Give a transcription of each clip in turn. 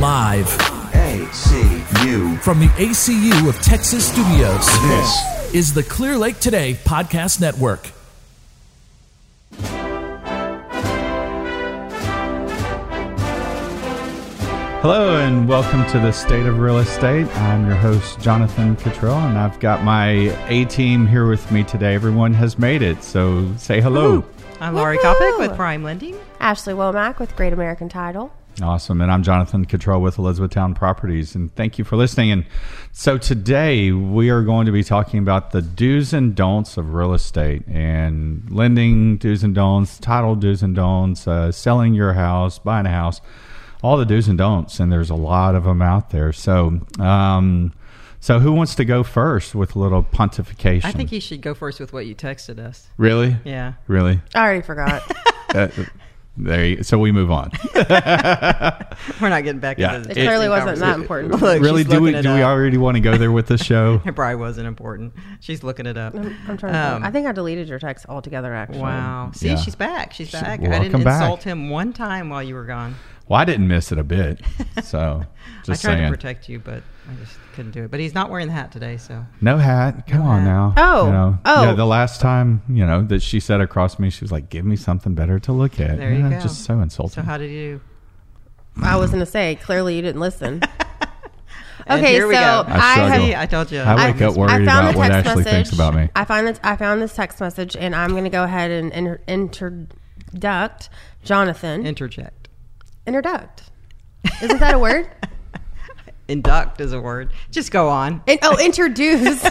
Live ACU. from the ACU of Texas Studios. This is the Clear Lake Today Podcast Network. Hello and welcome to the State of Real Estate. I'm your host, Jonathan Cottrell, and I've got my A team here with me today. Everyone has made it, so say hello. I'm Laurie Woohoo! Kopic with Prime Lending. Ashley Womack with Great American Title. Awesome. And I'm Jonathan Cottrell with Elizabethtown Properties, and thank you for listening. And so today we are going to be talking about the do's and don'ts of real estate and lending do's and don'ts, title do's and don'ts, uh, selling your house, buying a house, all the do's and don'ts. And there's a lot of them out there. So, um, so who wants to go first with a little pontification? I think you should go first with what you texted us. really, Yeah. really. I already forgot. Uh, there. You, so we move on. We're not getting back Yeah. into It the clearly wasn't that important. Look, really, do we looking it do we already want to go there with the show? It probably wasn't important. She's looking it up. I'm trying to. Um, I think I deleted your text altogether. Actually. Wow. See, Yeah. she's back. She's back. I didn't back. insult him one time while you were gone. Well, I didn't miss it a bit. So just I tried saying. to protect you, but I just couldn't do it. But he's not wearing the hat today, so no hat. Come on hat. now. Oh, You know, oh. Yeah, the last time, you know, that she sat across me, she was like, give me something better to look at. There you Yeah, go. Just so insulting. so how did you? I was going to say. Clearly, you didn't listen. Okay, so. I I, have. I told you. I wake up worried about what Ashley thinks about me. I find that I found this text message, and I'm going to go ahead and inter- introduct Jonathan. Interject. Introduct. Isn't that a word? Induct is a word. Just go on. In, oh, introduce.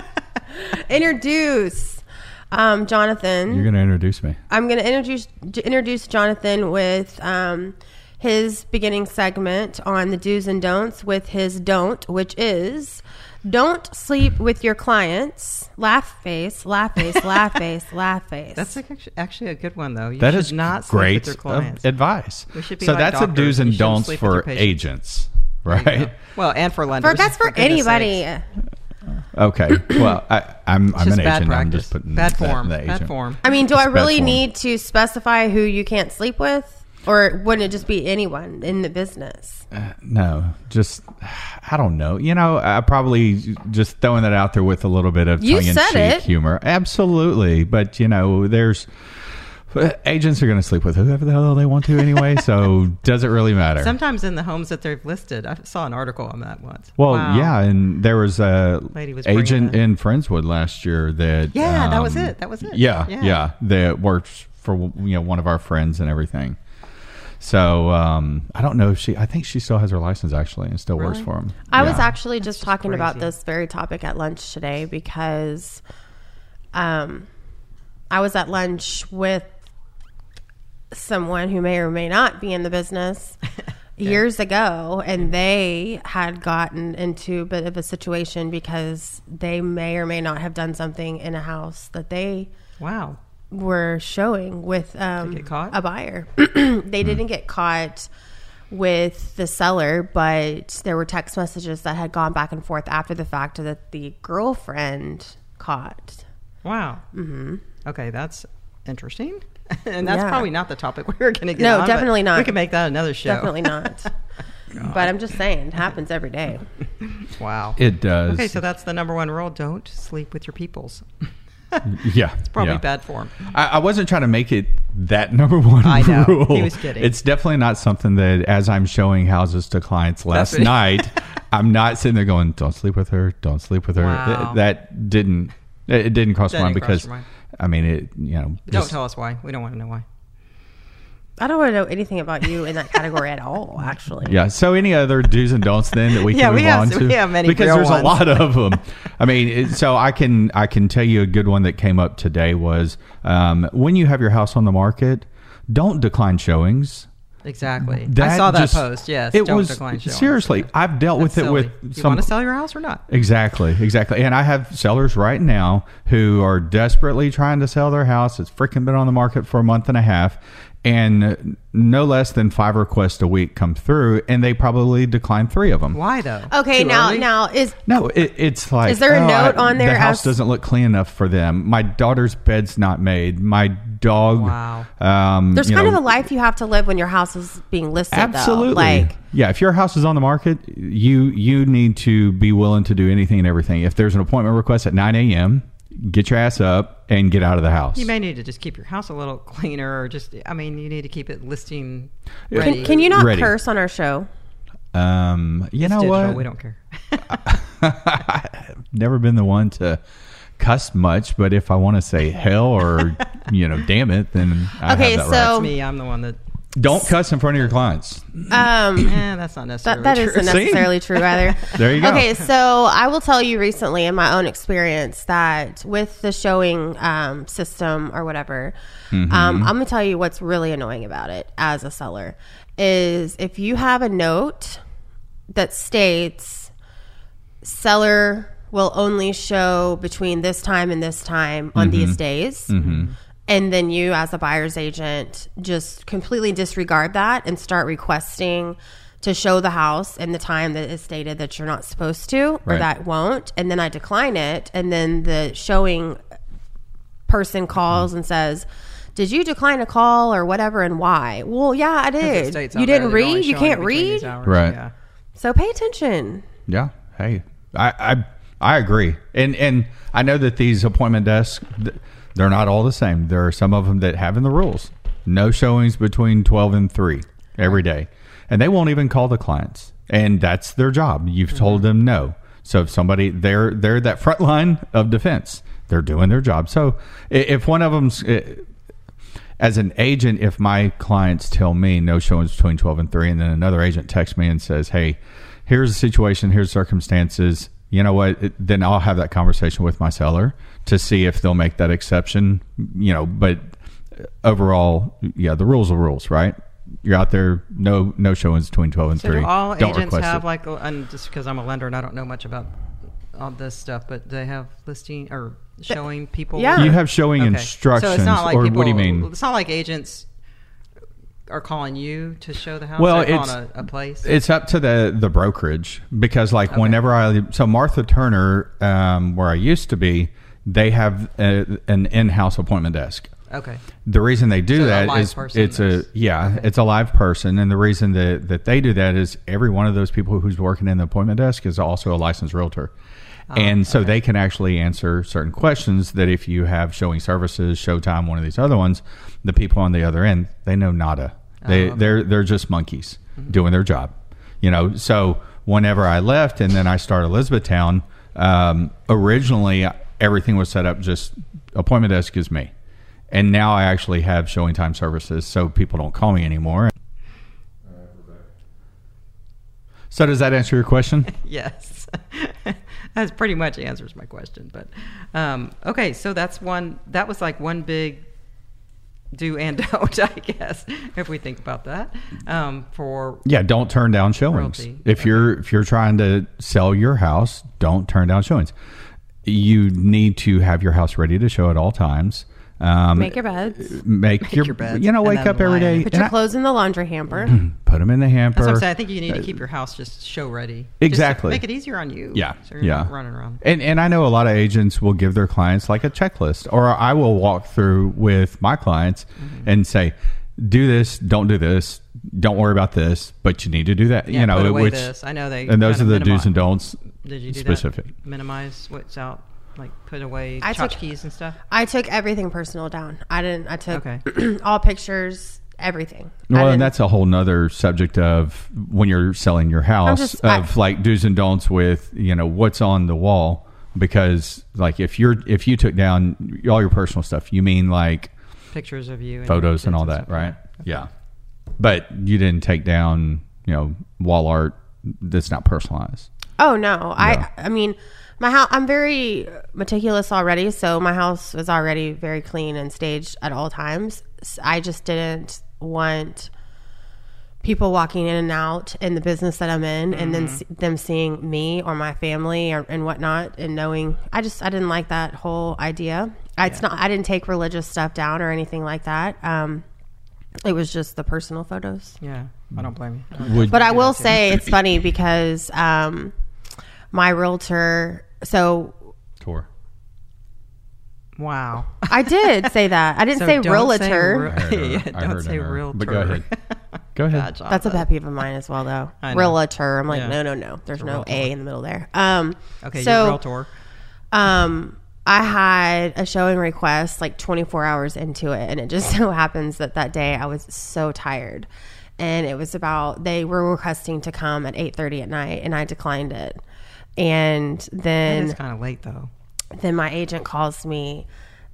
introduce. Um, Jonathan. You're going to introduce me. I'm going to introduce introduce Jonathan with um, his beginning segment on the do's and don'ts with his don't, which is don't sleep with your clients. Laugh face, laugh face, laugh face, laugh face. That's actu- actually a good one, though. You That should is not sleep great with your clients. advice. We should be so like that's a do's You and shouldn't don'ts sleep with your for patients. agents, right? Well, and for lenders. for that's for, goodness anybody. sakes. Okay. Well, I, I'm, I'm just an bad agent. I'm practice. just putting bad that- form. the Bad agent. form. I mean, do I It's bad really form. need to specify who you can't sleep with? Or wouldn't it just be anyone in the business? No, just I don't know. You know, I probably just throwing that out there with a little bit of You tongue in said cheek it. humor. Absolutely, but you know, there's agents are going to sleep with whoever the hell they want to anyway. so does it really matter? Sometimes in the homes that they've listed, I saw an article on that once. well, Wow. yeah, and there was a Lady was agent in Friendswood last year that Yeah, that was um, it. That was it. Yeah, Yeah. yeah, that worked for you know one of our friends and everything. So um, I don't know if she. I think she still has her license actually, and still works for him. I was actually just just talking about this very topic at lunch today because um, I was at lunch with someone who may or may not be in the business years ago, and they had gotten into a bit of a situation because they may or may not have done something in a house that they Wow. Were showing with um, get caught? a buyer. they didn't get caught with the seller, but there were text messages that had gone back and forth after the fact that the girlfriend caught. Wow. Mm-hmm. Okay, that's interesting. and that's Yeah. probably not the topic we were going to get No, on, definitely not. We can make that another show. Definitely not. but I'm just saying, it happens every day. Wow. It does. Okay, so that's the number one rule. Don't sleep with your peoples. yeah, It's probably yeah. bad form. I, I wasn't trying to make it that number one I know. rule. He was kidding. It's definitely not something that, as I'm showing houses to clients last That's what he- night, I'm not sitting there going, "Don't sleep with her. Don't sleep with her." Wow. Th- That didn't. It didn't cross my mind cross because, mind. I mean, it. You know, don't just- tell us why. We don't want to know why. I don't want to know anything about you in that category at all, actually. Yeah. So, any other do's and don'ts then that we can Yeah, move we have- on to? we have many because there's ones. a lot of them. I mean, it, so I can I can tell you a good one that came up today was um, when you have your house on the market, don't decline showings. Exactly. I That saw that just- post. Yes. it don't was decline showings. seriously. I've dealt with That's it with silly. You some. want to sell your house or not? Exactly, exactly. And I have sellers right now who are desperately trying to sell their house. It's freaking been on the market for a month and a half, and no less than five requests a week come through, and they probably decline three of them. Why though? Okay, Too now early? now is No, it, it's like Is there a oh, note I- on there The house as- doesn't look clean enough for them. My daughter's bed's not made. My dog. Wow. Um, there's kind know, of a life you have to live when your house is being listed. Absolutely. though. like yeah, if your house is on the market, you you need to be willing to do anything and everything. If there's an appointment request at 9 a.m., get your ass up and get out of the house. You may need to just keep your house a little cleaner, or just I mean, you need to keep it listing ready. can, can you not Ready. curse on our show? um, you It's know digital, what? We don't care. I've never been the one to cuss much, but if I want to say hell or you know, damn it, then I Okay, have that so- right. Me. I'm the one that. Don't cuss in front of your clients. Um, Eh, that's not necessarily that, that true. isn't necessarily true either. There you go. Okay, so I will tell you recently in my own experience that with the showing um, system or whatever, Mm-hmm. um, I'm gonna tell you what's really annoying about it as a seller is if you have a note that states seller will only show between this time and this time on these days. And then you, as a buyer's agent, just completely disregard that and start requesting to show the house in the time that is stated that you're not supposed to or Right. that won't. And then I decline it. And then the showing person calls and says, did you decline a call or whatever and why? Well, yeah, I did. You didn't that read? You can't read? hours. Right. Yeah. So pay attention. Yeah. Hey, I, I I agree, and and I know that these appointment desks th- they're not all the same. There are some of them that have in the rules no showings between twelve and three every day, and they won't even call the clients, and that's their job. You've mm-hmm. told them no. So if somebody they're they're that front line of defense, they're doing their job. So if one of them's as an agent, if my clients tell me no showings between 12 and 3, and then another agent texts me and says, hey, here's the situation, here's circumstances, you know what? It, then I'll have that conversation with my seller to see if they'll make that exception, you know, but overall, yeah, the rules are rules, right? You're out there, no no showings between 12 and So 3. do all Don't agents request have it. like, and just because I'm a lender and I don't know much about all this stuff, but they have listing or showing people. Yeah. You have showing Okay. instructions, So it's not like or people, what do you mean? It's not like agents are calling you to show the house. Well, it's a, a place. It's up to the the brokerage because like whenever I so Martha Turner, um, where I used to be, they have a, an in house appointment desk. okay. The reason they do So a that is it's a is- yeah, it's a live person, and the reason that that they do that is every one of those people who's working in the appointment desk is also a licensed realtor. Ah, and so they can actually answer certain questions that if you have showing services, Showtime, one of these other ones, the people on the other end they know nada. They Oh, okay. they're they're just monkeys Mm-hmm. doing their job, you know. So whenever I left and then I started Elizabethtown, um, originally everything was set up just appointment desk is me, and now I actually have showing time services, so people don't call me anymore. So does that answer your question? Yes. that pretty much answers my question. But um, okay, so that's one. That was like one big do and don't, I guess, if we think about that. Um, for Yeah, don't turn down showings. Royalty. If you're if you're trying to sell your house, don't turn down showings. You need to have your house ready to show at all times. Um, Make your beds. make, your, your beds you know wake up every lie day. in it. Put and your I- clothes in the laundry hamper. put them in the hamper. that's what I'm saying. I think you need to keep your house just show ready. Just to Exactly. make it easier on you. Yeah, So you're yeah. not running around. And and I know a lot of agents will give their clients like a checklist, or I will walk through with my clients Mm-hmm. and say, "Do this, don't do this, don't worry about this, but you need to do that." Yeah, you know, put away which this. I know they and those are kinda the do's and don'ts. Did you do specific? that? Minimize what's out, like put away I took- keys and stuff. I took everything personal down. I didn't. I took Okay. all pictures, everything. Well, and that's a whole nother subject of when you're selling your house just- of I- like do's and don'ts with you know what's on the wall because like if you're if you took down all your personal stuff, you mean like Pictures of you, and photos and kids all that, stuff. right? Yeah, but you didn't take down you know wall art that's not personalized. Oh no, Yeah. I I mean, my house. I'm very meticulous already, so my house was already very clean and staged at all times. i just didn't want people walking in and out in the business that I'm in, and then s- them seeing me or my family or, and whatnot, and knowing. I just I didn't like that whole idea. I, It's not. I didn't take religious stuff down or anything like that. Um, It was just the personal photos. Yeah, I don't blame you. Would, But I will say it's funny because um, my realtor. So tour. Wow. I did say that. I didn't So say don't say realtor. re- I heard her. yeah, don't say her. realtor. But go ahead. Go ahead. Gotcha. That's a pet peeve of mine as well, though. I know. Realtor. I'm like, Yeah. no, no, no. There's no realtor. A in the middle there. Um, Okay, so, you're realtor. um, I had a showing request like 24 hours into it, and it just so happens that that day I was so tired, and it was about they were requesting to come at 8:30 at night, and I declined it, and then It's kind of late though. then my agent calls me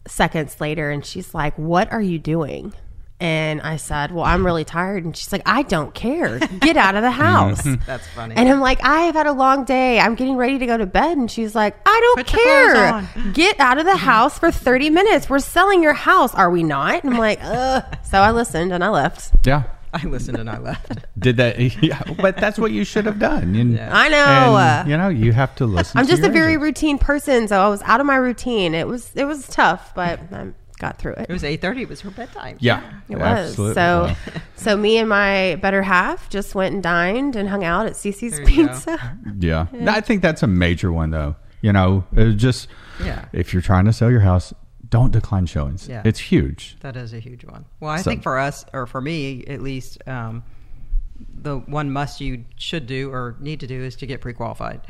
seconds later and she's like, What are you doing? And I said, Well, I'm really tired. And she's like, I don't care. Get out of the house. That's funny. And I'm like, I have had a long day. I'm getting ready to go to bed. And she's like, I don't Put care. Get out of the house for 30 minutes. We're selling your house. Are we not? And I'm like, Ugh. So I listened and I left. Yeah. I listened and I left. Did that? Yeah, but that's what you should have done. And, I know. and, you know, you have to listen. I'm to just a very agent. routine person. So I was out of my routine. It was, it was tough, but I got through It It was eight thirty. It was her bedtime. Yeah, It was. absolutely. So, so me and my better half just went and dined and hung out at CiCi's There you go. Pizza. yeah. I think that's a major one, though. You know, it just Yeah. if you're trying to sell your house, don't decline showings. Yeah. It's huge. That is a huge one. Well, I So- think for us, or for me at least, um, the one must you should do or need to do is to get pre-qualified,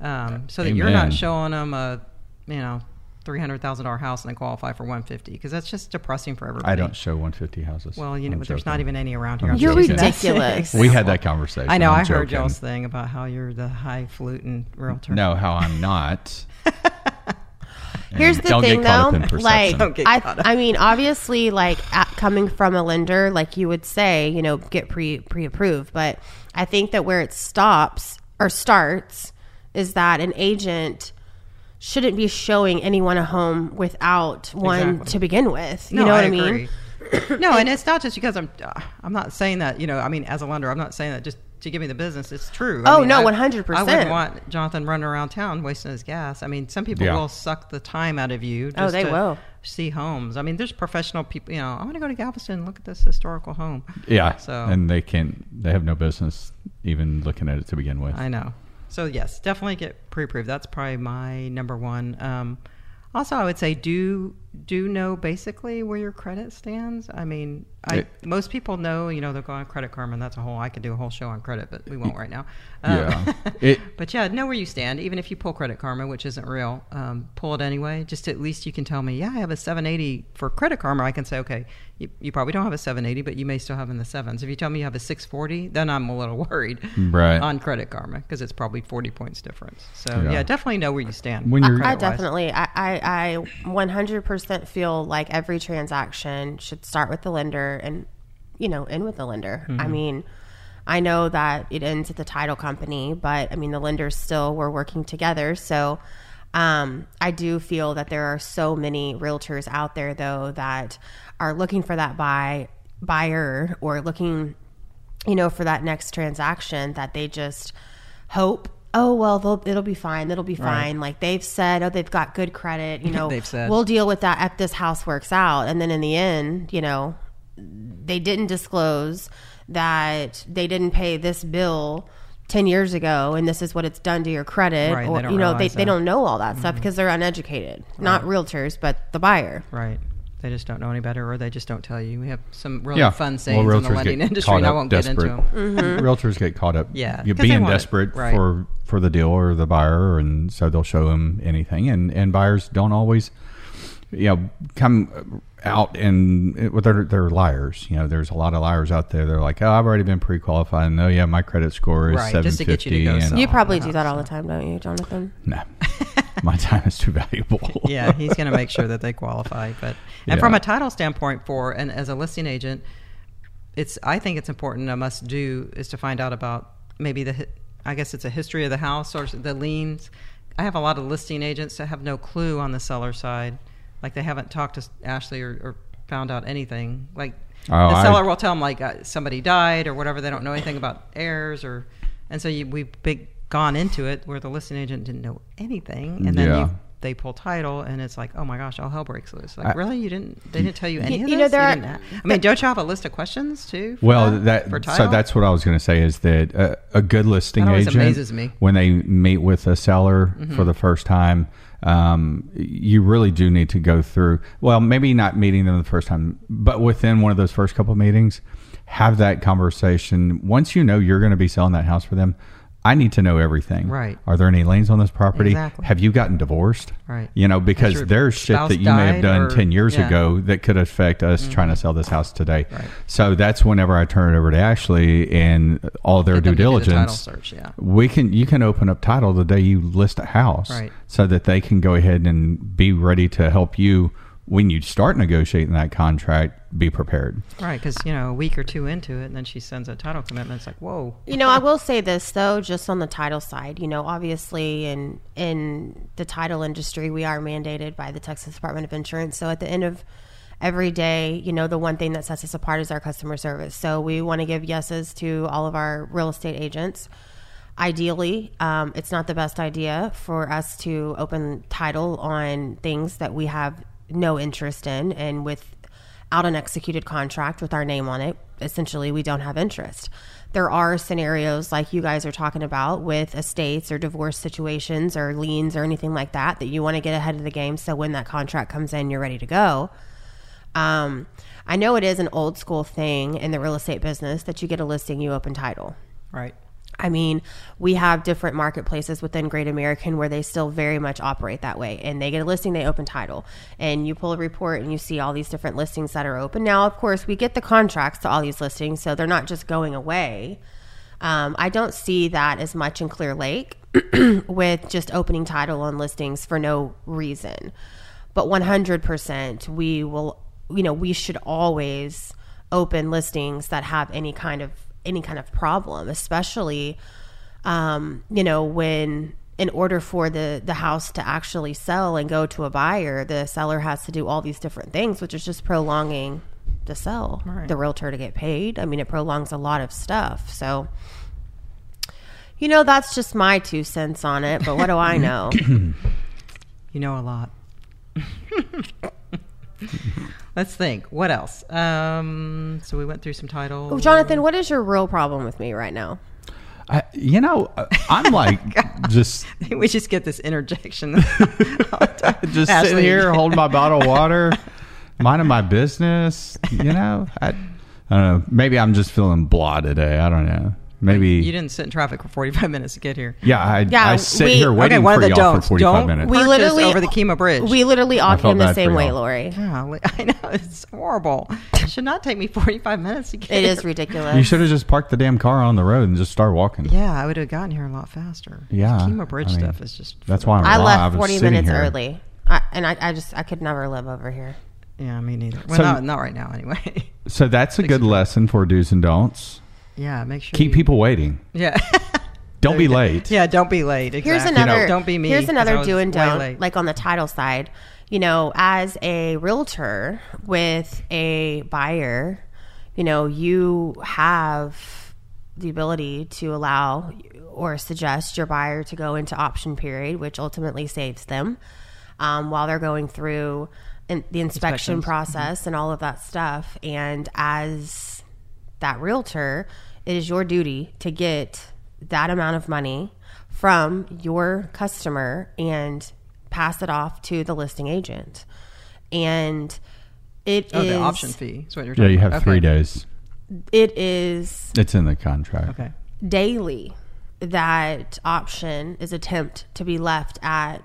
um, so that you're not showing them a, you know, three hundred thousand dollar house and then qualify for one fifty because that's just depressing for everybody. I don't show 150 houses. Well, you know, I'm but there's not even any around here. I'm I'm You're joking. joking. Ridiculous. We had that conversation. I know. I'm I heard joking. y'all's thing about how you're the highfalutin realtor. No, how I'm not. Here's the don't thing, get though. up in. Like, Don't get I, up. I mean, obviously, like at, coming from a lender, like you would say, you know, get pre pre approved. But I think that where it stops or starts is that an agent shouldn't be showing anyone a home without one Exactly. to begin with. You No, know what I I, mean? no, and it's not just because I'm. uh, I'm not saying that. You know, I mean, as a lender, I'm not saying that just to give me the business. It's true. I Oh, mean, no, 100%. I wouldn't want Jonathan running around town wasting his gas. I mean, some people Yeah. will suck the time out of you. Oh, they to will. see homes. I mean, there's professional people. You know, I want to go to Galveston and look at this historical home. Yeah. So and they can't. They have no business even looking at it to begin with. I know. So yes, definitely get pre-approved. That's probably my number one. Um, also, I would say do do know basically where your credit stands. I mean, I It- most people know. You know, they'll go on Credit Karma, and that's a whole. I could do a whole show on credit, but we won't right now. Um, Yeah. It- but yeah, know where you stand. Even if you pull Credit Karma, which isn't real, um, pull it anyway. Just at least you can tell me, yeah, I have a 780 for Credit Karma. I can say, okay, you, you probably don't have a 780, but you may still have in the sevens. If you tell me you have a 640, then I'm a little worried Right. on Credit Karma because it's probably 40 points difference. So Yeah. yeah, definitely know where you stand. When you're- I credit-wise. definitely, I, I, I 100% feel like every transaction should start with the lender and, you know, end with the lender. I Mm-hmm. mean, I know that it ends at the title company, but I mean, the lenders still were working together. So, um, I do feel that there are so many realtors out there, though, that are looking for that buy buyer or looking you know, for that next transaction that they just hope, oh well, they'll, it'll be fine, it'll be fine. Like they've said, oh, they've got good credit, you know, They've said. we'll deal with that if this house works out. And then in the end, you know, they didn't disclose that they didn't pay this bill 10 years ago and this is what it's done to your credit Right, or you know they, they don't know all that stuff because they're uneducated not realtors but the buyer Right. They just don't know any better, or they just don't tell you. We have some really yeah. fun Well, sayings in the realtors lending industry, and I won't desperate. get into them. Mm-hmm. Realtors get caught up. Yeah, you're 'cause being desperate right. for for the deal or the buyer, and so they'll show them anything. And and buyers don't always, you know, come out and well, they're they're liars. You know, there's a lot of liars out there. They're like, oh, I've already been pre-qualified, and oh yeah, my credit score is Right, seven just to get you to fifty. go And sell. you Oh, probably do that all the time don't you jonathan no, my time is too valuable. yeah, he's going to make sure that they qualify. But and Yeah. from a title standpoint, for and as a listing agent, it's I think it's important. A must do is to find out about maybe the I guess it's a history of the house or the liens. I have a lot of listing agents that have no clue on the seller side, like they haven't talked to Ashley or, or found out anything. Like Oh, the I- seller will tell them like uh, somebody died or whatever. They don't know anything about heirs or, and so you, we've big gone into it where the listing agent didn't know anything, and then Yeah. you they pull title, and it's like, oh my gosh, all hell breaks loose. Like, I- really, you didn't? They didn't tell you any You- of you know, there didn't are- I mean, don't you have a list of questions too? for Well, that, that for so that's what I was going to say is that uh, a good listing That agent, amazes me. Mm-hmm. when they meet with a seller for the first time, um, you really do need to go through. Well, maybe not meeting them the first time, but within one of those first couple meetings, have that conversation. Once you know you're going to be selling that house for them. I need to know everything. Right. Are there any liens on this property? Exactly. Have you gotten divorced? Right. You know, because there's shit that you may have done or- 10 years yeah. Mm-hmm. ago that could affect us trying to sell this house today. Right. So that's whenever I turn it over to Ashley and all their due do the title diligence. search, yeah. We can you can open up title the day you list a house, Right. So that they can go ahead and be ready to help you when you start negotiating that contract. Be prepared. Right, because you know, a week or two into it, and then she sends a title commitment. It's like, whoa, You know, I will say this though, just on the title side. You know, obviously, in in the title industry, we are mandated by the Texas Department of Insurance. So at the end of every day, you know, the one thing that sets us apart is our customer service. So we want to give yeses to all of our real estate agents. Ideally, um, it's not the best idea for us to open title on things that we have no interest in, and without an executed contract with our name on it, essentially we don't have interest. There are scenarios like you guys are talking about with estates or divorce situations or liens or anything like that that you want to get ahead of the game so when that contract comes in, you're ready to go. Um, I know it is an old school thing in the real estate business that you get a listing, you open title. right, I mean, we have different marketplaces within Great American where they still very much operate that way. And they get a listing, they open title. And you pull a report and you see all these different listings that are open. Now, of course, we get the contracts to all these listings, so they're not just going away. Um, I don't see that as much in Clear Lake with just opening title on listings for no reason. But 100%, we will, you know, we should always open listings that have any kind of any kind of problem, especially, um, you know, when in order for the the house to actually sell and go to a buyer, the seller has to do all these different things, which is just prolonging the sell, Right. the realtor to get paid. I mean, it prolongs a lot of stuff. So, you know, that's just my two cents on it. But what do I know? you know a lot. Let's think. What else? Um, so we went through some title. Jonathan, what is your real problem with me right now? I, you know, I'm like just we just get this interjection. just Ashley. sitting here holding my bottle of water, minding my business. You know, I, I don't know. Maybe I'm just feeling blah today. I don't know. Maybe You didn't sit in traffic for 45 minutes to get here. Yeah, I, Yeah, I sit we- here waiting okay, one for of the y'all don'ts. for 45 Don't minutes. We literally over the Kemah Bridge. We literally all came the same way, y'all. Lori. Yeah, I know it's horrible. It should not take me 45 minutes to get It here. is ridiculous. you should have just parked the damn car on the road and just started walking. Yeah, I would have gotten here a lot faster. Yeah, Kemah Bridge I mean, stuff is just. That's why I'm I left 40 sitting minutes here. early. I, and I, I just, I could never live over here. Yeah, me neither. Well, So- not, not right now, anyway. So that's a good lesson for do's and don'ts. Yeah, make sure. Keep you- people waiting. Yeah. Don't be late. Yeah, don't be late. Exactly. Here's another. don't be me. Here's 'cause I another do and don't. late. Like on the title side, you know, as a realtor with a buyer, you know, you have the ability to allow or suggest your buyer to go into option period, which ultimately saves them um, while they're going through in, the inspection Inspections. process and all of that stuff. And as that realtor, it is your duty to get that amount of money from your customer and pass it off to the listing agent. And it oh, is the option fee. Is what you're Yeah, you have about. three Okay. days. it is It's in the contract. Okay. daily that option is attempt to be left at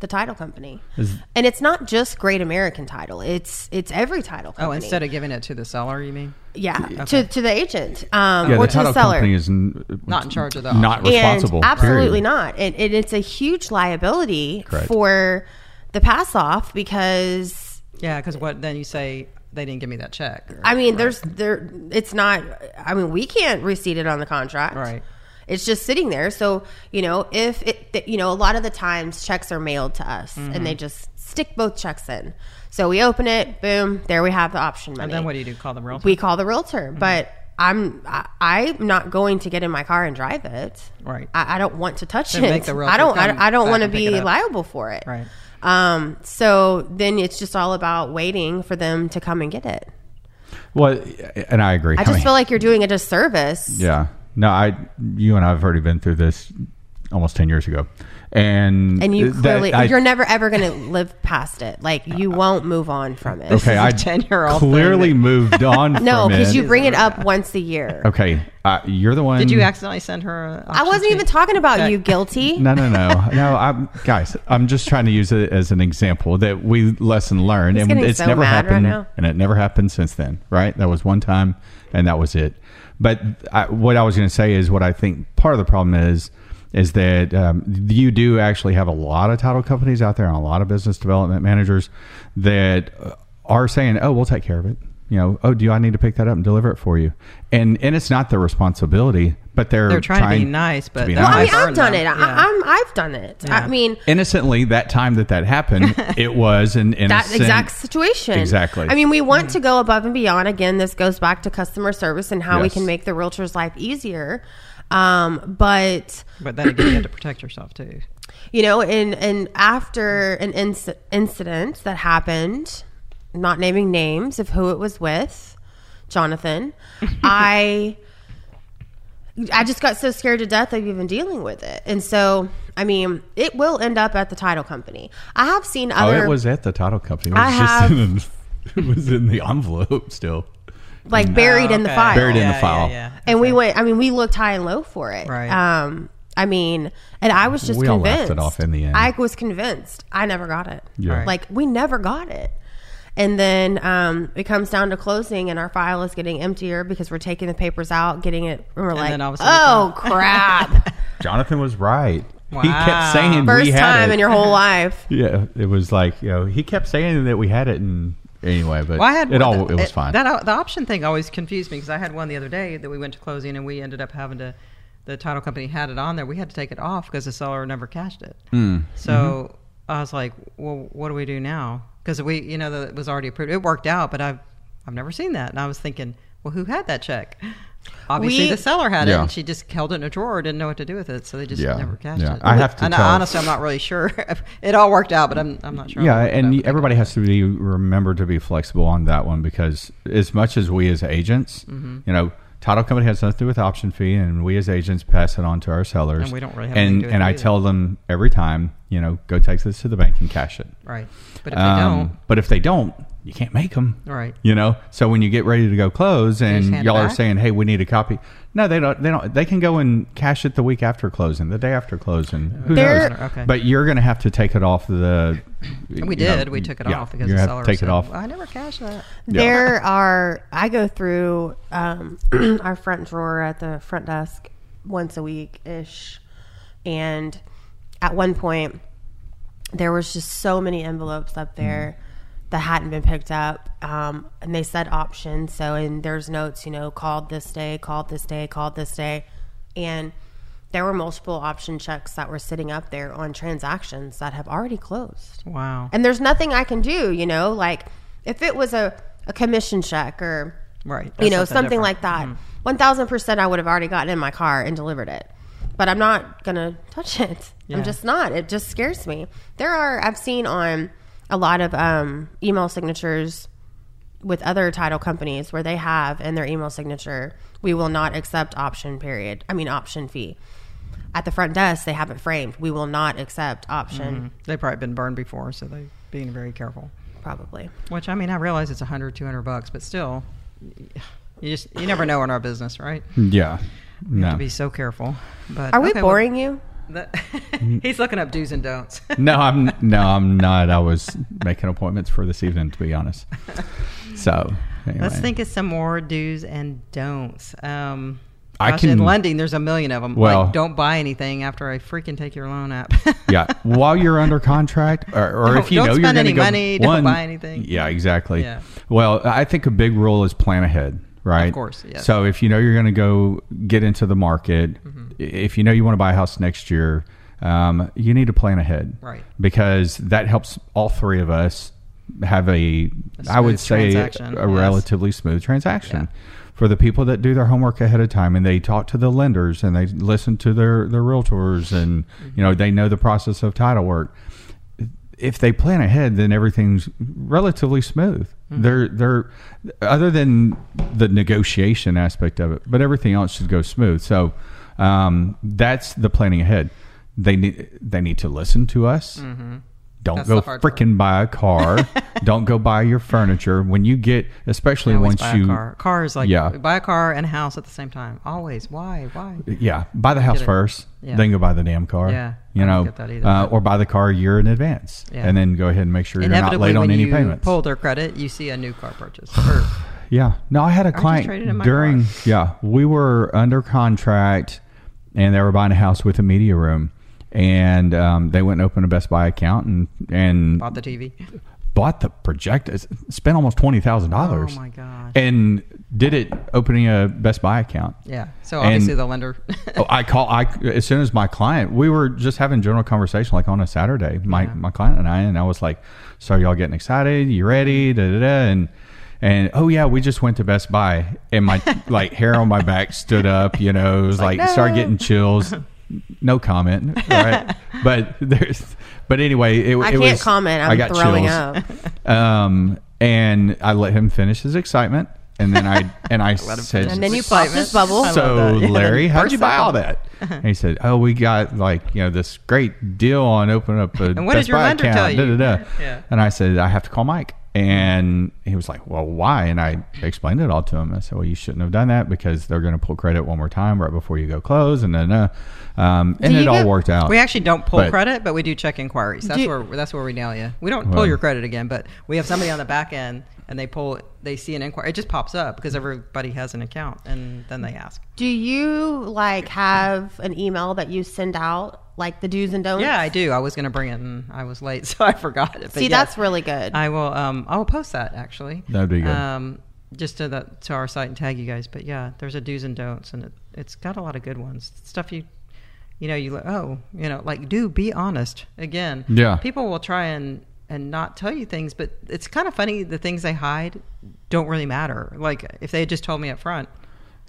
the title company. Is- and it's not just Great American Title. It's it's every title company. Oh, instead of giving it to the seller, you mean? yeah, to to the agent um, Yeah, or the to the seller. company is n- Not in charge of the Not option. responsible. And absolutely period. not. And, and it's a huge liability Correct. for the pass off because Yeah, because what then you say they didn't give me that check. or- I mean, there's there. It's not. I mean, we can't receipt it on the contract. Right. It's just sitting there. So you know, if it, you know, a lot of the times checks are mailed to us, and Mm-hmm. they just stick both checks in. So we open it, boom, there we have the option money. And then what do you do? Call the realtor? We call the realtor, Mm-hmm. but. I'm I, I'm not going to get in my car and drive it. Right. I, I don't want to touch Then it. make the realtor I don't. I, I don't want to be liable for it. Right. Um, so then it's just all about waiting for them to come and get it. Well, and I agree. I just mean, feel like you're doing a disservice. yeah. No, I, you and I have already been through this almost ten years ago, and And you clearly, I- you're never ever going to live past it. Like you won't move on from it. okay. I 10-year-old clearly that- moved on. No, from because you bring it up once a year. Okay, uh, you're the one. Did you accidentally send her? A I wasn't even talking about you, guilty. No, no, no, no. I'm guys. I'm just trying to use it as an example that we lesson learned, He's and it's so never mad right happened, now. and it never happened since then. Right? That was one time, and that was it. But I, what I was going to say is what I think part of the problem is is that um, you do actually have a lot of title companies out there and a lot of business development managers that uh, are saying, "Oh, we'll take care of it." You know, oh, do I need to pick that up and deliver it for you? And and it's not their responsibility, but they're They're trying to be nice, but be they're Well, I mean, I've done them. it. I, Yeah. I'm, I've done it. Yeah. I mean, innocently that time that that happened it was an that exact situation. Exactly. I mean, we want to go above and beyond. Again, this goes back to customer service and how we can make the realtor's life easier. Um, but But then again, you have to protect yourself too. you know, and and after an inc- incident that happened, not naming names of who it was with, Jonathan, I I just got so scared to death of even dealing with it, and so I mean, it will end up at the title company. I have seen other. oh it was at the title company it was I just have- in, it was in the envelope still like buried in the Okay. file, Buried in the file. Yeah, yeah. and we went. I mean, we looked high and low for it. Right. Um. I mean, and I was just We all convinced. laughed it off in the end. I was convinced. I never got it. Yeah. Right. Like we never got it. And then um, it comes down to closing, and our file is getting emptier because we're taking the papers out, getting it, and we're like, then all of a sudden "Oh crap!" jonathan was right he kept saying First we had time it. in your whole life. yeah it was like you know he kept saying that we had it and anyway but Well, I had it all one- it was fine That the option thing always confused me because I had one the other day that we went to closing and we ended up having to. The title company had it on there. We had to take it off because the seller never cashed it. Mm. So Mm-hmm. I was like, "Well, what do we do now?" Because we, you know, the, it was already approved. It worked out, but I've I've never seen that, and I was thinking, "Well, who had that check?" Obviously, We- the seller had it, and she just held it in a drawer, didn't know what to do with it, so they just Yeah. never cashed Yeah. it. I have to and tell- honestly, I'm not really sure. it all worked out, but I'm I'm not sure. yeah how it worked and out. everybody has to be remember to be flexible on that one because as much as we as agents Mm-hmm. you know title company has nothing to do with option fee and we as agents pass it on to our sellers And we don't really have and to do with and i either. tell them every time you know go take this to the bank and cash it right, but if they Um, don't, but if they don't you can't make them Right. you know so when you get ready to go close and y'all are saying hey we need a copy no they don't they don't they can go and cash it the week after closing the day after closing who There- knows Okay. but you're going to have to take it off the we you know, did. we took it yeah, off because you the have seller to take said, it off I never cashed that. There are. I go through um, our front drawer at the front desk once a week ish, and at one point there was just so many envelopes up there that hadn't been picked up, um, and they said option. So and there's notes, you know, called this day, called this day, called this day, and there were multiple option checks that were sitting up there on transactions that have already closed Wow. and there's nothing I can do, you know, like if it was a, a commission check or Right. you know something different. Mm-hmm. like that, one thousand percent I would have already gotten in my car and delivered it, but I'm not gonna touch it. Yeah. I'm just not. It just scares me. There are I've seen on a lot of um, email signatures with other title companies where they have in their email signature, we will not accept option period. I mean option fee. At the front desk, they have it framed. We will not accept option. They've probably been burned before, so they're being very careful. Probably. Which, I mean, I realize it's 100, 200 bucks, but still, you just, you never know in our business, right? yeah You have to be so careful. But Are we okay, well, boring you? that- he's looking up do's and don'ts. no i'm no i'm not i was making appointments for this evening to be honest so anyway. Let's think of some more do's and don'ts. Um, I gosh, can- in lending, there's a million of them. Well- like, don't buy anything after I freaking take your loan app. yeah while you're under contract or, or if you know you're going to go, don't spend any money, don't buy anything. yeah exactly Yeah. well i think a big rule is plan ahead right Of course, yes. so if you know you're going to go get into the market Mm-hmm. if you know you want to buy a house next year um, you need to plan ahead Right. because that helps all three of us have a, I would say a yes. relatively smooth transaction Yeah. for the people that do their homework ahead of time and they talk to the lenders and they listen to their their realtors and you know they know the process of title work if they plan ahead, then everything's relatively smooth. They're they're other than the negotiation aspect of it, but everything else should go smooth. So um, that's the planning ahead. They need they need to listen to us. Don't That's go part. freaking buy a car. Don't go buy your furniture when you get, especially once buy you a car. Car is like Yeah. buy a car and a house at the same time. Always. Why? Why? Yeah, buy the house it. first, Yeah. then go buy the damn car. Yeah, you know, either, uh, or buy the car a year in advance, Yeah. and then go ahead and make sure you're not late on any you payments. pull their credit, you see a new car purchase. Yeah, no, I had a client traded in my during. car. Yeah, we were under contract, and they were buying a house with a media room, and um, they went and opened a Best Buy account and and bought the TV. Bought the projector, uh, spent almost twenty thousand dollars. Oh my gosh. And did it opening a Best Buy account. Yeah. So And- obviously the lender. Oh, I call I as soon as my client we were just having general conversation like on a Saturday my my client and I and I was like so y'all getting excited you ready da, da, da. and and oh yeah we just went to Best Buy and my like hair on my back stood up you know it was like, like, started getting chills no comment right but there's but anyway it, I it can't was, comment. I'm I got throwing chills. up. um and I let him finish his excitement and then I and I said And then you popped this bubble. So. Yeah, Larry, how'd you buy all that? And he said, "Oh, we got like you know this great deal on opening up a And what Best did your Buy lender account." tell you? da, da, da. Yeah. And I said, "I have to call Mike." And he was like, "Well, why?" And I explained it all to him. I said, "Well, you shouldn't have done that because they're going to pull credit one more time right before you go close." And then, uh, um, and it you all get- worked out. We actually don't pull But- credit, but we do check inquiries. That's Do- where that's where we nail you. We don't pull Well- your credit again, but we have somebody on the back end and they pull. They see an inquiry. It just pops up because everybody has an account, and then they ask. Do you like have an email that you send out, like the do's and don'ts? Yeah, I do. I was going to bring it, and I was late, so I forgot it. But See, yes, that's really good. I will. Um, I will post that actually. That'd be good. Um, just to the to our site and tag you guys. But yeah, there's a do's and don'ts, and it, it's got a lot of good ones. Stuff you, you know, you like, oh, you know, like do be honest. Again, Yeah. People will try and and not tell you things, but it's kind of funny. The things they hide don't really matter. Like if they had just told me up front.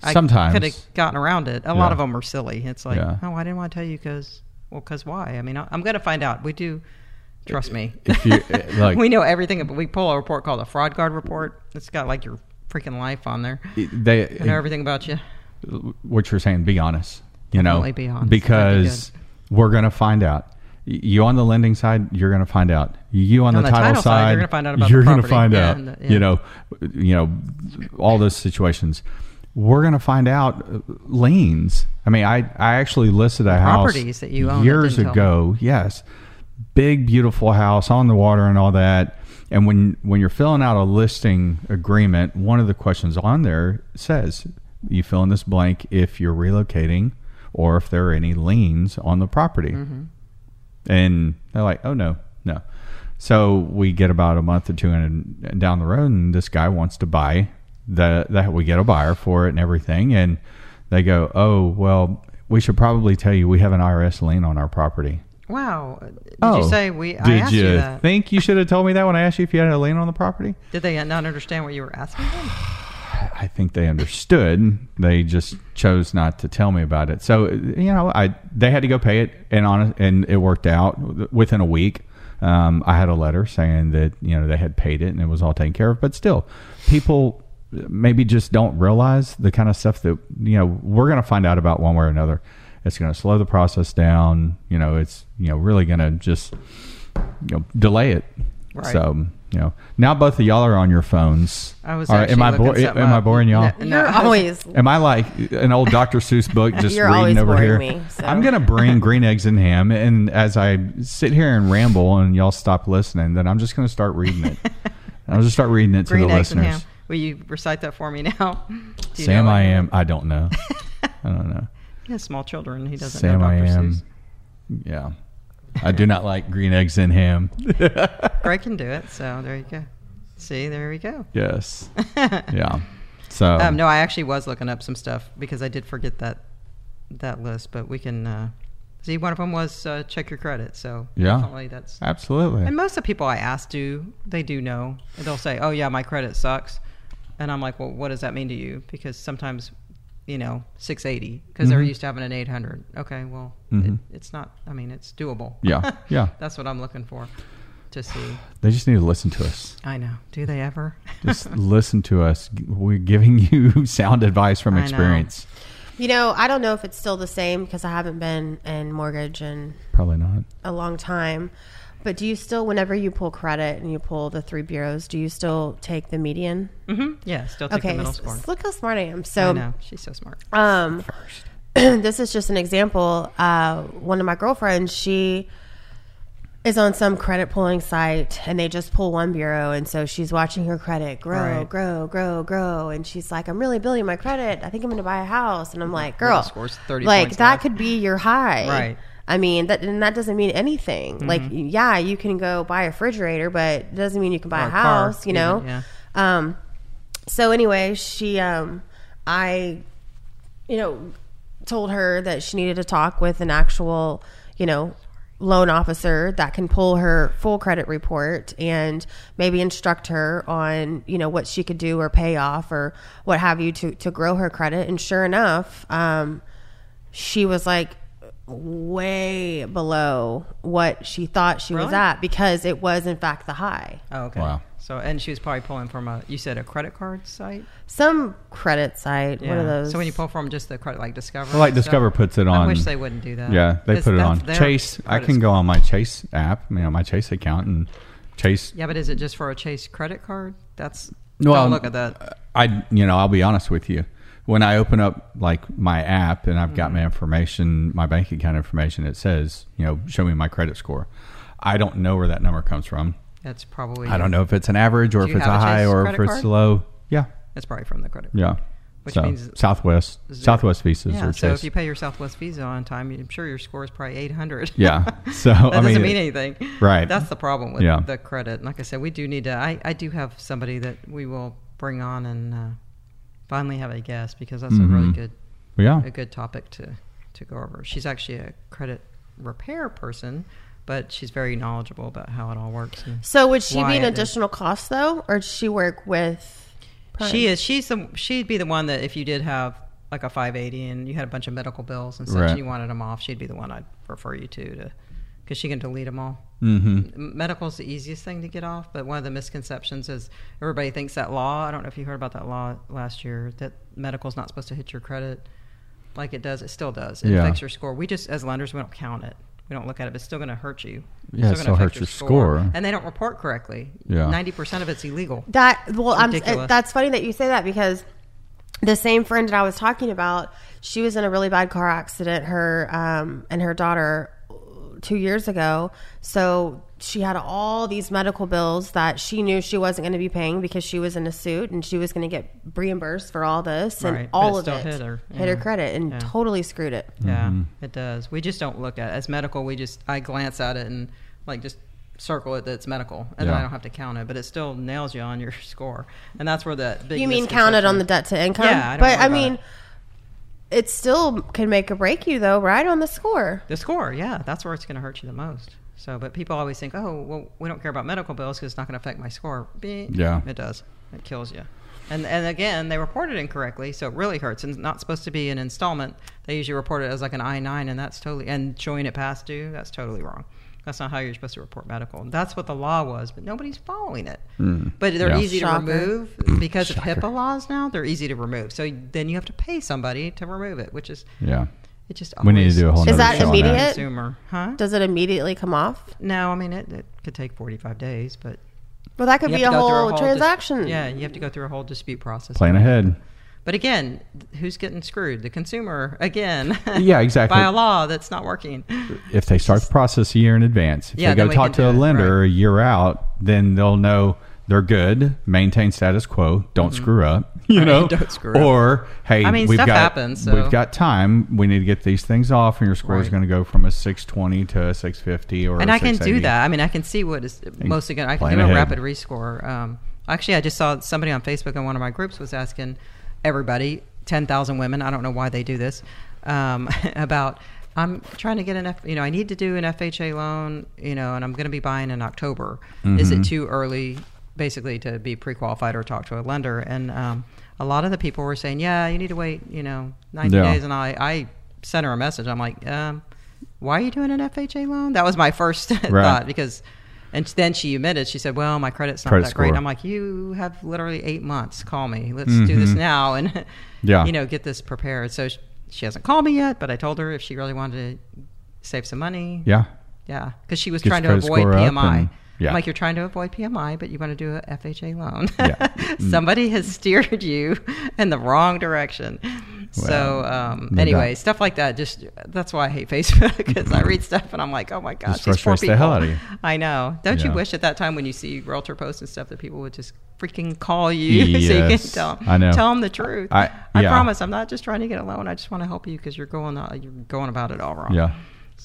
I Sometimes. could have gotten around it. A Yeah. lot of them are silly. It's like, Yeah. oh, I didn't want to tell you because, well, because why? I mean, I- I'm going to find out. We do, trust me. If you eh, like, we know everything. But we pull a report called a FraudGuard report. It's got like your freaking life on there. they I know everything about you. what you're saying. Be honest. You know, Definitely be honest. because we're going to find out. You on the lending side, you're going to find out. You on, On the, the title, title side, side, you're gonna find out about you're gonna find Yeah, out. the- yeah. You know, you know, all those situations. We're going to find out uh, liens. I mean, I I actually listed a house properties that you own years ago. Yes, big beautiful house on the water and all that. And when when you're filling out a listing agreement, one of the questions on there says you fill in this blank if you're relocating or if there are any liens on the property. And they're like, "Oh no, no." So we get about a month or two in, down the road, and this guy wants to buy the that we get a buyer for it and everything, and they go, "Oh well, we should probably tell you we have an IRS lien on our property." Wow. Did oh, you say we? I Did asked you, you that. think you should have told me that when I asked you if you had a lien on the property? Did they not understand what you were asking them? I think they understood. They just chose not to tell me about it. So you know, I they had to go pay it, and on and it worked out within a week. Um, I had a letter saying that you know they had paid it and it was all taken care of. But still, people maybe just don't realize the kind of stuff that you know we're going to find out about one way or another. It's going to slow the process down. You know, it's you know really going to just you know delay it. Right. So you know now both of y'all are on your phones. I was All right, am I bo- something am I boring y'all? No, no, You're I always Am I like an old Dr. Seuss book just You're reading over here? me, so. I'm gonna bring green eggs and ham, and as I sit here and ramble, and y'all stop listening, then I'm just gonna start reading it. I'll just start reading it to green the eggs and listeners. Will you recite that for me now? Sam? I am. I don't know. I don't know. He has small children. He doesn't Sam, know I Dr. am. Seuss. Yeah, I do not like green eggs and ham. Greg can do it. So there you go. See, there we go. yes. Yeah. So Um, no, I actually was looking up some stuff because I did forget that that list. But we can uh, see. One of them was uh, check your credit. So Yeah. definitely that's. absolutely. And most of the people I ask do they do know. They'll say, "Oh yeah, my credit sucks," and I'm like, "Well, what does that mean to you?" Because sometimes, you know, 680 because they're Mhm. used to having an 800. Okay, well, Mhm. it, it's not. I mean, it's doable. Yeah, yeah. That's what I'm looking for. to see. They just need to listen to us. I know. Do they ever? Just listen to us. We're giving you sound advice from I know. experience. You know, I don't know if it's still the same because I haven't been in mortgage in Probably not. a long time. But do you still, whenever you pull credit and you pull the three bureaus, do you still take the median? Mm-hmm. Yeah, still take okay, the middle s- score. look how smart I am. I So, know. She's so smart. um, this is just an example. Uh, one of my girlfriends, she is on some credit pulling site and they just pull one bureau. And so she's watching her credit grow, Right. grow, grow, grow. And she's like, I'm really building my credit. I think I'm going to buy a house. And I'm like, girl, score's 30 like that could be your high. Right. I mean, that, and that doesn't mean anything. Mm-hmm. Like, yeah, you can go buy a refrigerator, but it doesn't mean you can buy Or a a car, house, you know? even, yeah. Um, so anyway, she, um, I, you know, told her that she needed to talk with an actual, you know, loan officer that can pull her full credit report and maybe instruct her on, you know, what she could do or pay off or what have you to, to grow her credit. And sure enough, um, she was like way below what she thought she was Really? at because it was in fact the high. Oh, okay. Wow. So, and she was probably pulling from a, you said a credit card site? Some credit site, one of those. So when you pull from just the credit, like Discover? Well, like and stuff? Discover puts it on. I on- wish they wouldn't do that. Yeah, they It's- put it that's on their Chase. I credit can go on my Chase app, you know, my Chase account, and Chase. Yeah, but is it just for a Chase credit card? That's, Well, don't look at that. I, you know, I'll be honest with you. When I open up like my app and I've got Mm-hmm. my information, my bank account information, it says, you know, show me my credit score. I don't know where that number comes from. That's probably. I don't know if it's an average or if it's a high or if it's card? low. Yeah, It's probably from the credit. yeah. Which so, means Southwest, zero. Southwest visas Yeah, or so Chase. if you pay your Southwest Visa on time, I'm sure your score is probably 800. Yeah. So, that I doesn't mean, mean anything. right. That's the problem with Yeah. the credit. Like I said, we do need to. I, I do have somebody that we will bring on and uh, finally have a guest because that's a really Mhm. good yeah. a good topic to to go over. She's actually a credit repair person, but she's very knowledgeable about how it all works. and- So would she be an it is. additional cost though, or does she work with? Prime? She is. She's the. She'd be the one that if you did have like a 580 and you had a bunch of medical bills and such, Right. and you wanted them off, she'd be the one I'd refer you to to, because she can delete them all. Mm-hmm. Medical is the easiest thing to get off, but one of the misconceptions is everybody thinks that law. I don't know if you heard about that law last year that medical is not supposed to hit your credit like it does. It still does. It Yeah. affects your score. We just, as lenders, we don't count it. We don't look at it. But it's still going to hurt you. It's Yeah, it gonna still affect hurts your score. And they don't report correctly. Yeah. Ninety percent of it's illegal. That well, I'm, that's funny that you say that because the same friend that I was talking about, she was in a really bad car accident. Her um, and her daughter two years ago. So she had all these medical bills that she knew she wasn't going to be paying because she was in a suit and she was going to get reimbursed for all this and Right, but all it of still it hit her. hit her credit and Yeah. totally screwed it. Yeah, Mm-hmm. it does. We just don't look at it. as medical. We just I glance at it and like just circle it that it's medical, and then Yeah. I don't have to count it. But it still nails you on your score, and that's where the big You mean count it on the debt to income? Yeah, I don't but worry I mean, it. It still can make or break you though, right? On the score. The score, yeah, that's where it's going to hurt you the most. So, but people always think, oh, well, we don't care about medical bills because it's not going to affect my score. Beep. Yeah. it does. It kills you. And and again, they report it incorrectly, so it really hurts. And it's not supposed to be an installment. They usually report it as like an I nine, and that's totally and showing it past due. That's totally wrong. That's not how you're supposed to report medical. And That's what the law was, but nobody's following it. Hmm. But they're Yeah. easy Shocker. to remove because of HIPAA laws now. They're easy to remove. So then you have to pay somebody to remove it, which is Yeah. it just We need to do a whole Is that show on immediate? consumer, huh? Does it immediately come off? No, I mean it, it could take forty-five days, but Well, that could be a to go through whole, dis- transaction. yeah, you have to go through a whole dispute process. Plan ahead. But again, who's getting screwed? The consumer again. Yeah, exactly. By a law that's not working. If they start the process a year in advance, if Yeah, they go talk to a lender right. a year out, then they'll know they're good, maintain status quo, don't screw up, you Right, know, don't screw up. or hey, I mean, we've stuff got happens, so- we've got time. We need to get these things off, and your score is going to go from a six twenty to a six fifty, or and I can do that. I mean, I can see what is mostly going. I can do a rapid rescore. Um, actually, I just saw somebody on Facebook in one of my groups was asking everybody, ten thousand women. I don't know why they do this. Um, about I'm trying to get an F. You know, I need to do an FHA loan. You know, and I'm going to be buying in October. Is Mm-hmm. it too early, basically, to be pre-qualified or talk to a lender? And um, a lot of the people were saying, yeah, you need to wait. You know, ninety Yeah. days. And I, I sent her a message. I'm like, um, why are you doing an FHA loan? That was my first thought because, And then she admitted, she said, "Well, my credit's not Credit that great." score. I'm like, "You have literally eight months. Call me. Let's do this now and Mm-hmm. Yeah. you know get this prepared." So sh- she hasn't called me yet, but I told her if she really wanted to save some money, Yeah. yeah, because she was trying to avoid PMI. Yeah. I'm like, you're trying to avoid PMI, but you want to do a FHA loan. Yeah. Somebody has steered you in the wrong direction. so, um, no anyway, doubt. stuff like that. Just that's why I hate Facebook because I read stuff and I'm like, oh my gosh, Just frustrates the hell people. out of you. I know. Don't you wish at that time when you see realtor posts and stuff that people would just freaking call you so you can Yes, tell I know. tell them the truth. I- I yeah. promise I'm not just trying to get a loan. I just want to help you because you're going uh, you're going about it all wrong. Yeah.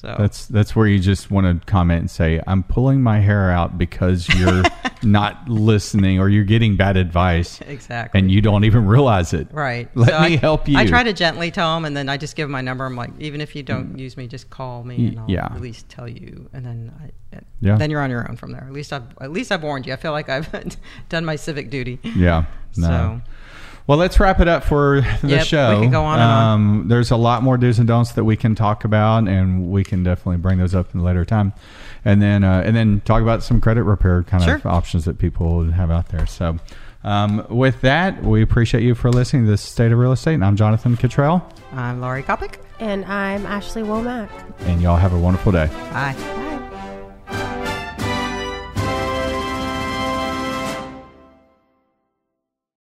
So That's that's where you just want to comment and say, "I'm pulling my hair out because you're not listening or you're getting bad advice, Exactly. and you don't even realize it." Right. Let So me I, help you. I try to gently tell them, and then I just give my number. I'm like, even if you don't mm. use me, just call me, and I'll yeah. at least tell you. And then, I, Yeah. then you're on your own from there. At least I've at least I've warned you. I feel like I've done my civic duty. Yeah. No. So Well, let's wrap it up for the Yep, we show. could go on and on. um, There's a lot more do's and don'ts that we can talk about, and we can definitely bring those up in a later time, and then uh, and then talk about some credit repair kind of options that people have out there. So, um, with that, we appreciate you for listening to the State of Real Estate, and I'm Jonathan Cottrell, I'm Laurie Kopic. And I'm Ashley Womack. and y'all have a wonderful day. Bye.